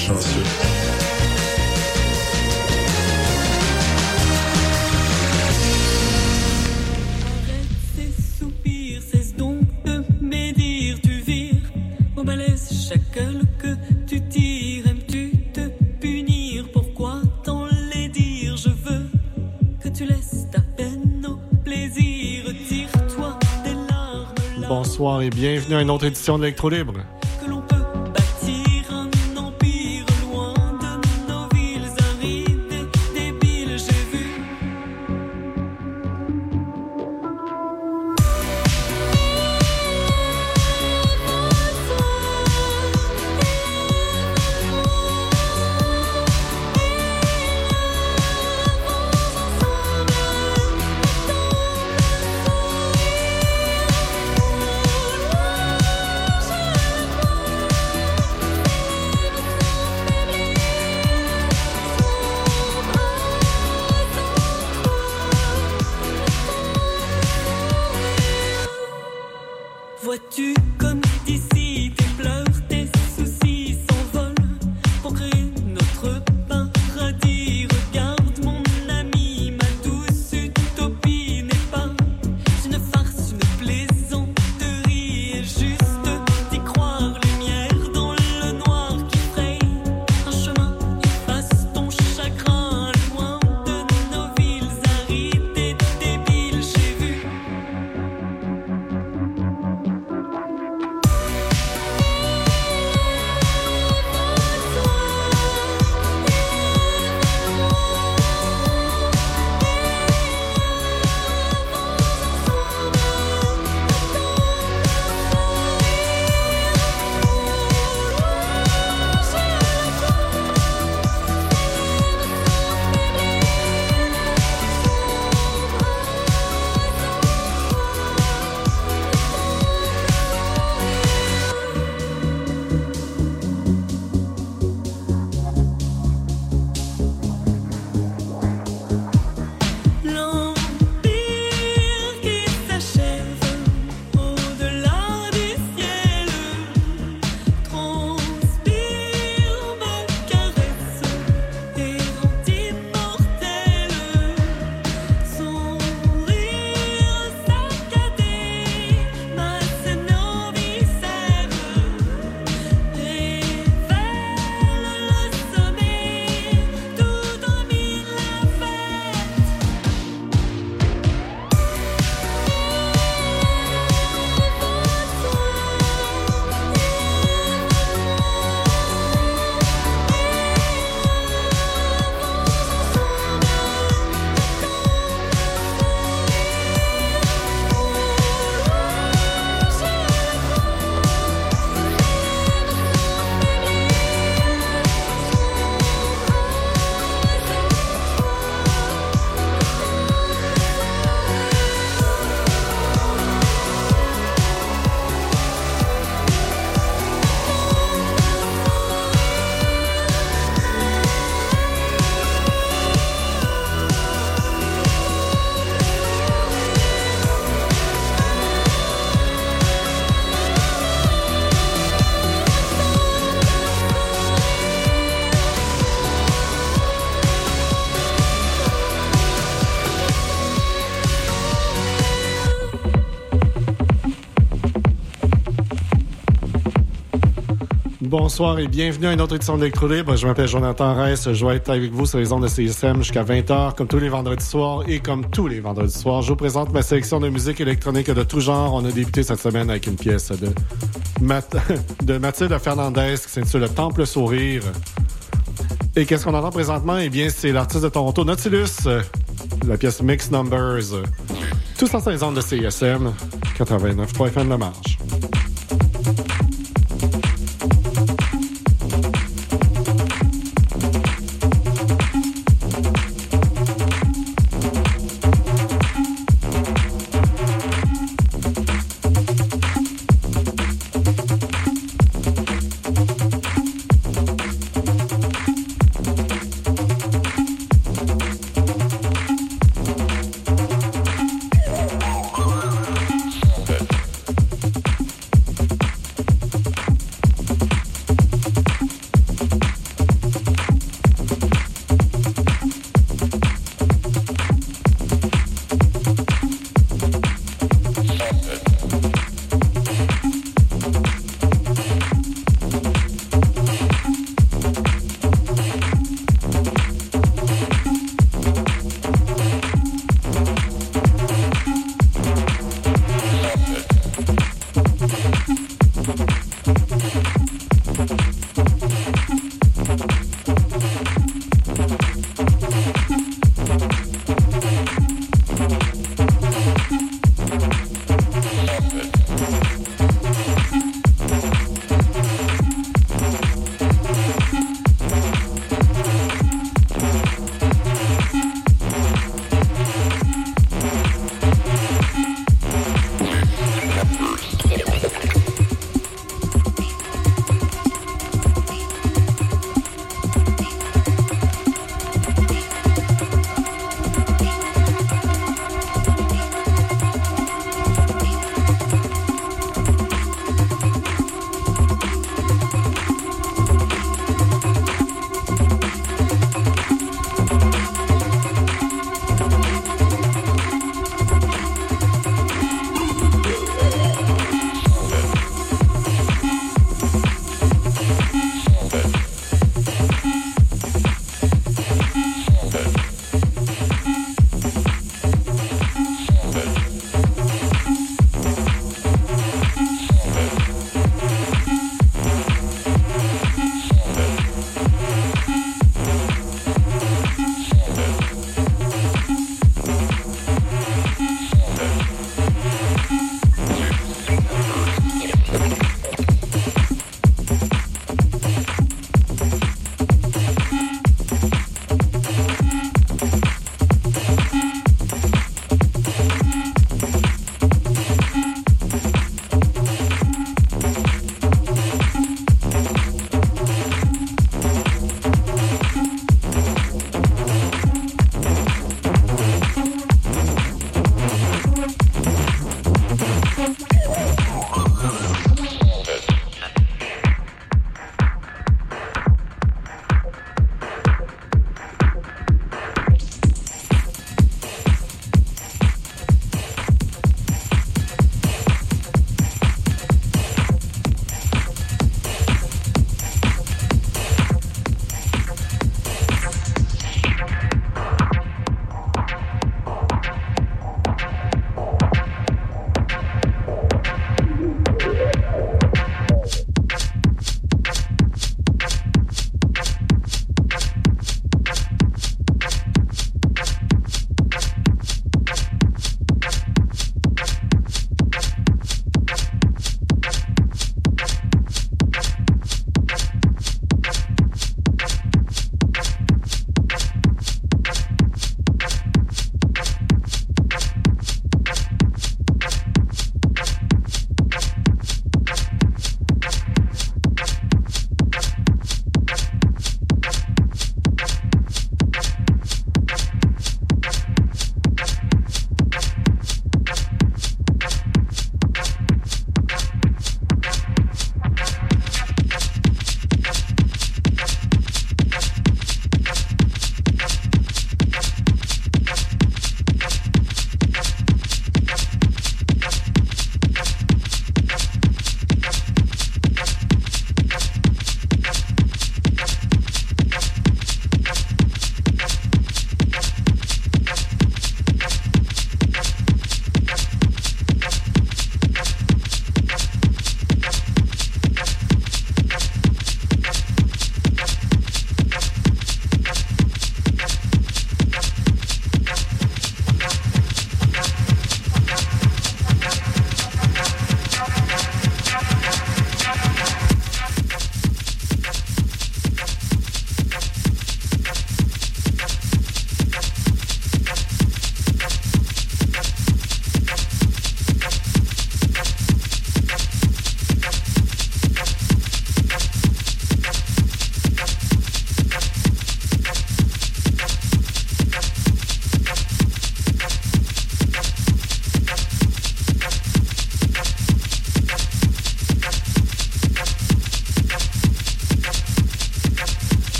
chanceux. bonsoir et bienvenue à une autre édition de l'Electro Libre. Bonsoir et bienvenue à une autre édition de Libre. Je m'appelle Jonathan Reiss. Je vais être avec vous sur les ondes de CSM jusqu'à 20h, comme tous les vendredis soirs et comme tous les vendredis soirs. Je vous présente ma sélection de musique électronique de tout genre. On a débuté cette semaine avec une pièce de, de Mathilde Fernandez qui s'intitule Le Temple Sourire. Et qu'est-ce qu'on entend présentement? Eh bien, c'est l'artiste de Toronto, Nautilus, la pièce Mix Numbers. Tout ça sur les ondes de CSM 89.3 FM de marge.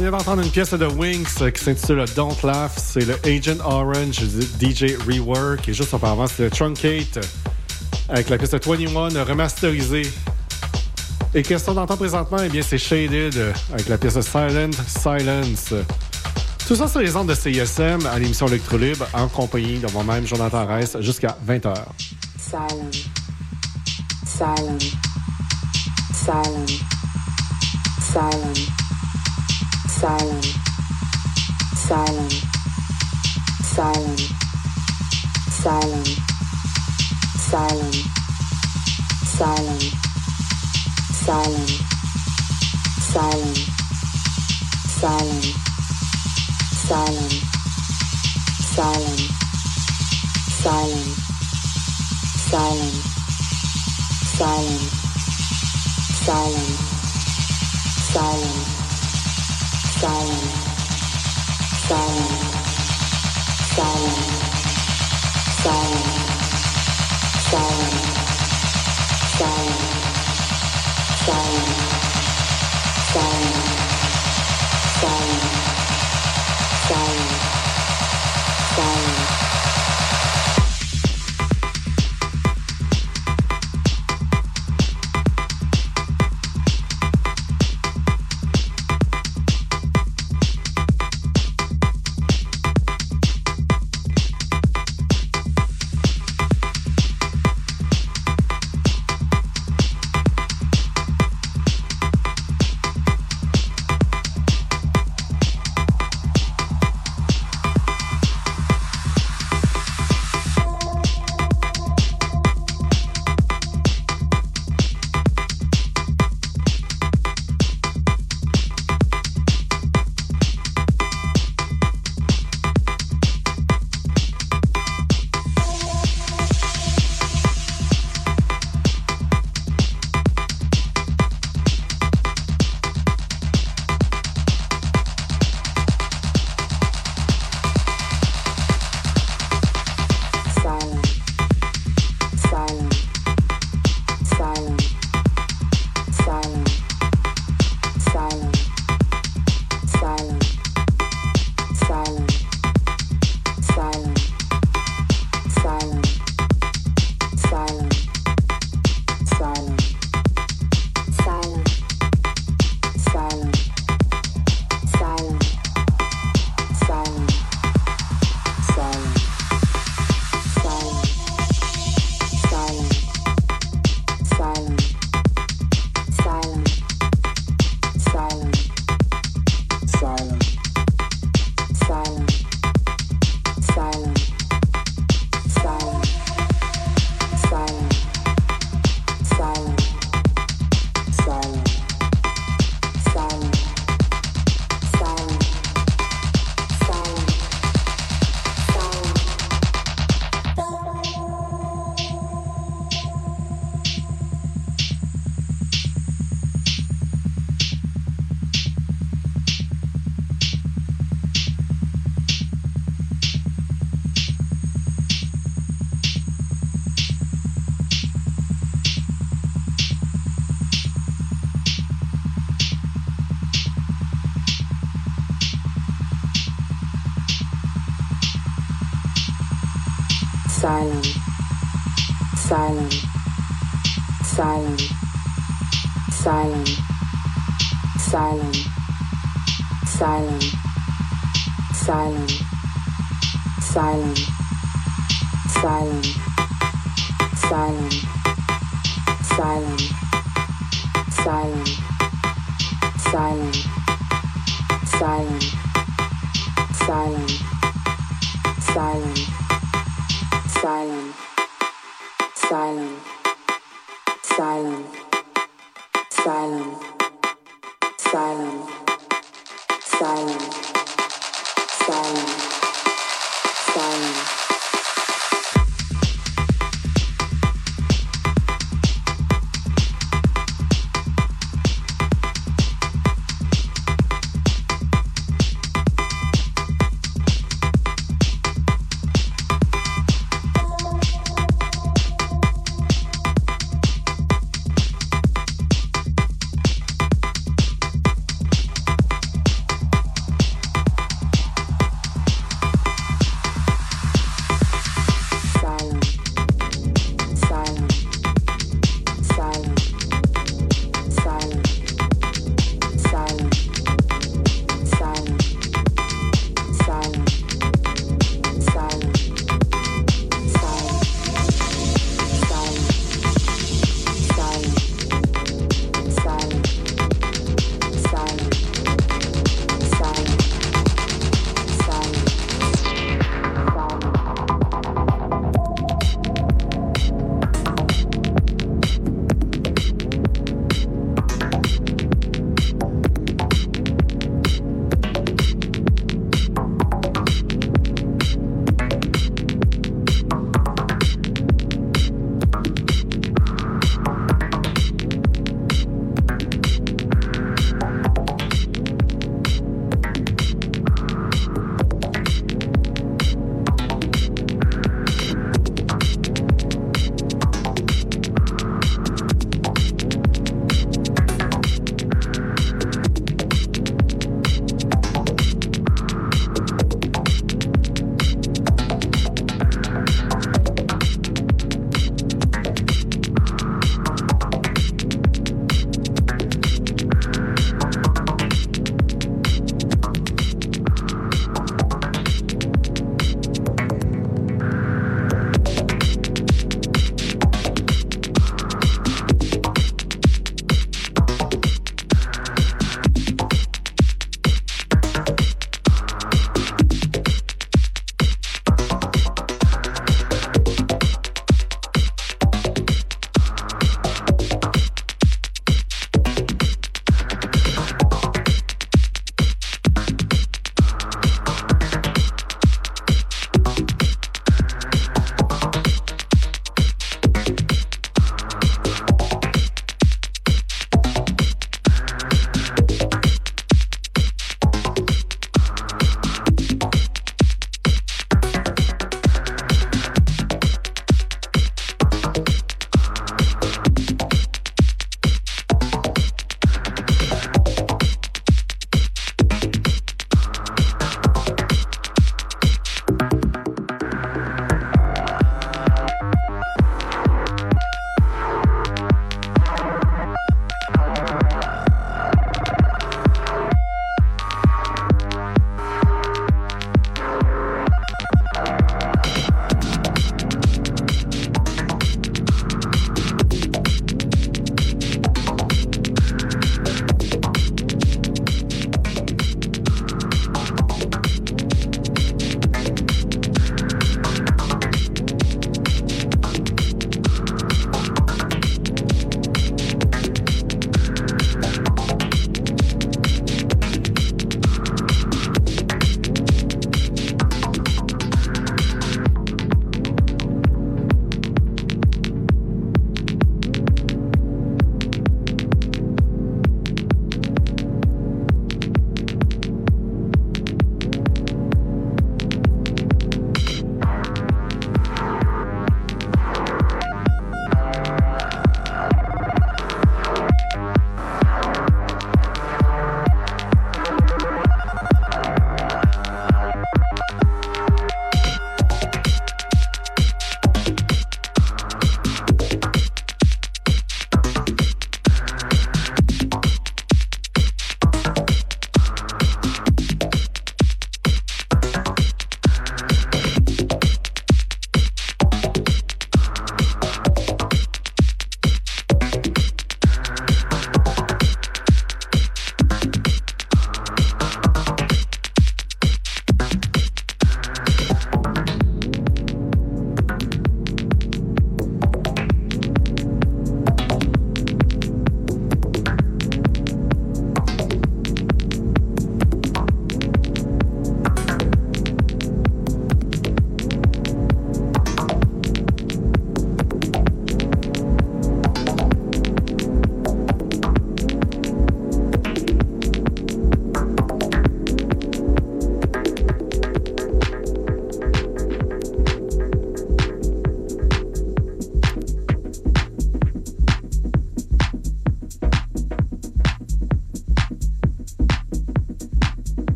Vient d'entendre une pièce de Wings qui s'intitule Don't Laugh. C'est le Agent Orange DJ Rework. Et juste auparavant, c'est le Truncate avec la pièce de 21 remasterisée. Et qu'est-ce qu'on entend présentement? Eh bien, c'est Shaded avec la pièce de Silent Silence. Tout ça sur les ondes de CISM à l'émission Electrolibre en compagnie de moi-même, Jonathan Reiss, jusqu'à 20h. Silent. Silent. Silent. Silent. silent, silent, silent, silent, silent, silent, silent, silent, silent, silent, silent, silent, silent, silent, silent, silent silent, silent, silent, silent, silent, silent, silent, silent, silent,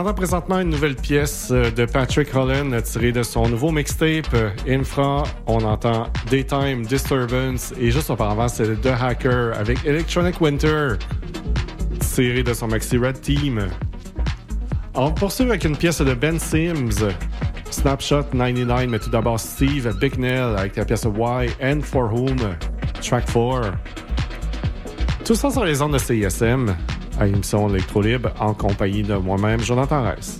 entend présentement une nouvelle pièce euh, de Patrick Holland tirée de son nouveau mixtape euh, Infra. On entend Daytime Disturbance et juste auparavant, c'est The Hacker avec Electronic Winter tiré de son maxi Red Team. On poursuit avec une pièce de Ben Sims, Snapshot 99, mais tout d'abord Steve Bicknell avec la pièce Why and For Whom, Track 4. Tout ça sur les ondes de CISM à l'émission Electro Libre en compagnie de moi-même, Jonathan Reiss.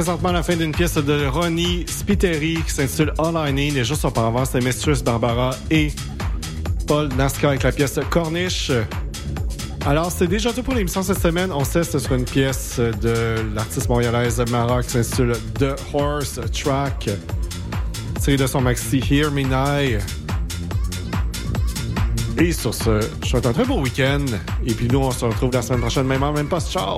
Présentement la fin d'une pièce de Ronnie Spiteri qui s'intitule All I Need. Et juste auparavant, c'était Mistress Barbara et Paul Nasca avec la pièce Corniche. Alors, c'est déjà tout pour l'émission cette semaine. On cesse sur une pièce de l'artiste montréalaise Mara qui s'intitule The Horse Track, tirée de son maxi Hear Me Now. Et sur ce, je souhaite un très beau week-end. Et puis nous, on se retrouve la semaine prochaine, même en même pas. Ciao!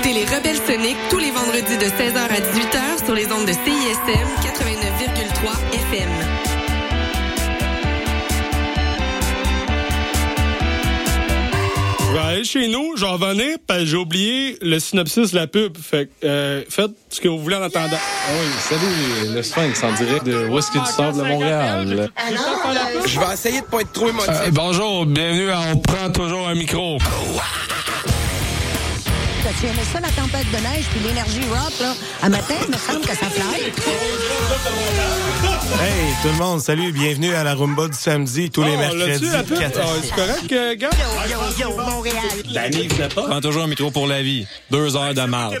Écoutez les Rebelles Soniques tous les vendredis de 16h à 18h sur les ondes de CISM 89,3 FM. Je vais aller chez nous, j'en revenais, parce que j'ai oublié le synopsis de la pub. Fait que, euh, faites ce que vous voulez en attendant. Ah oui, salut, le Sphinx en direct de Whisky du Sable de Montréal? Je vais essayer de pas être trop émotif. Euh, bonjour, bienvenue à On prend toujours un micro. Tu aimais ça, la tempête de neige, puis l'énergie rock, là? À matin, il me semble que ça fly. Hey, tout le monde, salut, bienvenue à la Rumba du samedi, tous les Oh, mercredis. la six. C'est correct, euh, gars? Yo, yo, yo, Montréal. Venait pas. Prends toujours un micro pour la vie. Deux heures de marde.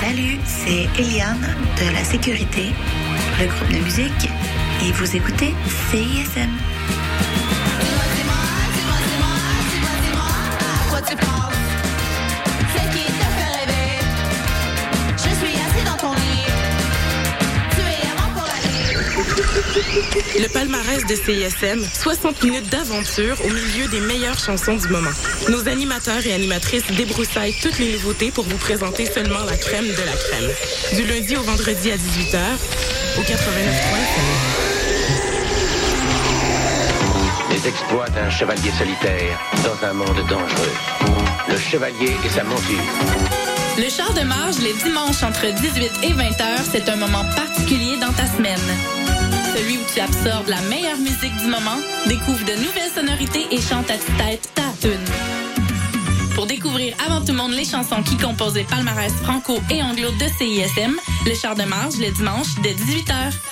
Salut, c'est Eliane de la Sécurité, le groupe de musique, et vous écoutez CISM. Le palmarès de CISM, 60 minutes d'aventure au milieu des meilleures chansons du moment. Nos animateurs et animatrices débroussaillent toutes les nouveautés pour vous présenter seulement la crème de la crème. Du lundi au vendredi à 18h, au 89.3 Les exploits d'un chevalier solitaire dans un monde dangereux. Le chevalier et sa monture. Le char de marge les dimanches entre 18 et 20 heures, c'est un moment particulier dans ta semaine. Celui où tu absorbes la meilleure musique du moment, découvre de nouvelles sonorités et chante à tue-tête ta tune. Pour découvrir avant tout le monde les chansons qui composent les palmarès franco et anglo de CISM, le char de marge le dimanche dès 18h.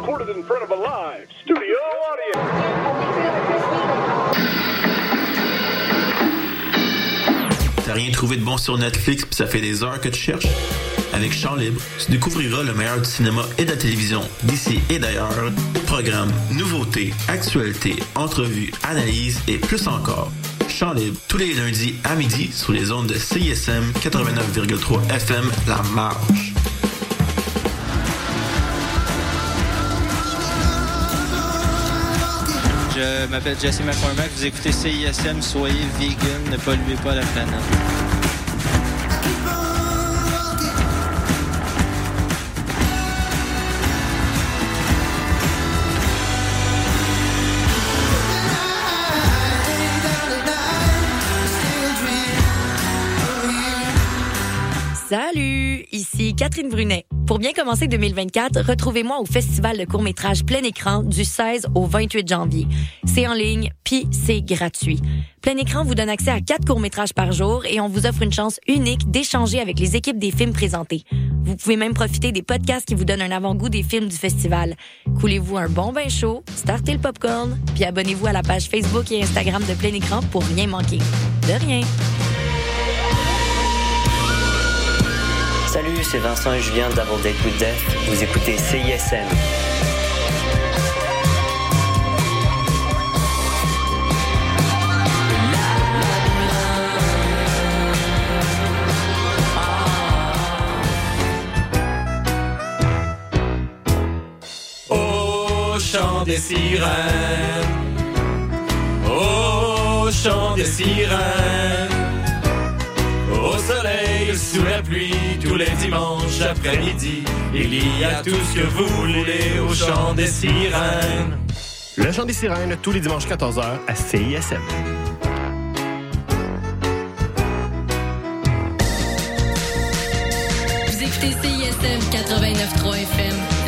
Recorded in front of a live studio audience. T'as rien trouvé de bon sur Netflix pis ça fait des heures que tu cherches? Avec Chant Libre, tu découvriras le meilleur du cinéma et de la télévision d'ici et d'ailleurs. Programmes, nouveautés, actualités, entrevues, analyses et plus encore. Chant Libre, tous les lundis à midi sur les ondes de CISM 89,3 FM La Marge. Je m'appelle Jesse McCormack, vous écoutez CISM, soyez vegan, ne polluez pas la planète. Salut, ici Catherine Brunet. Pour bien commencer 2024, retrouvez-moi au Festival de court-métrage plein écran du 16 au 28 janvier. C'est en ligne, puis c'est gratuit. Plein écran vous donne accès à quatre courts-métrages par jour et on vous offre une chance unique d'échanger avec les équipes des films présentés. Vous pouvez même profiter des podcasts qui vous donnent un avant-goût des films du festival. Coulez-vous un bon bain chaud, startez le popcorn, puis abonnez-vous à la page Facebook et Instagram de plein écran pour rien manquer. De rien. Salut, c'est Vincent et Julien d'Avant Date with Death. Vous écoutez CISM. Au chant des sirènes, au chant des sirènes, au soleil, sous la pluie, tous les dimanches après-midi, il y a tout ce que vous voulez au chant des sirènes. Le chant des sirènes, tous les dimanches 14h à CISM. Vous écoutez CISM 89.3 FM.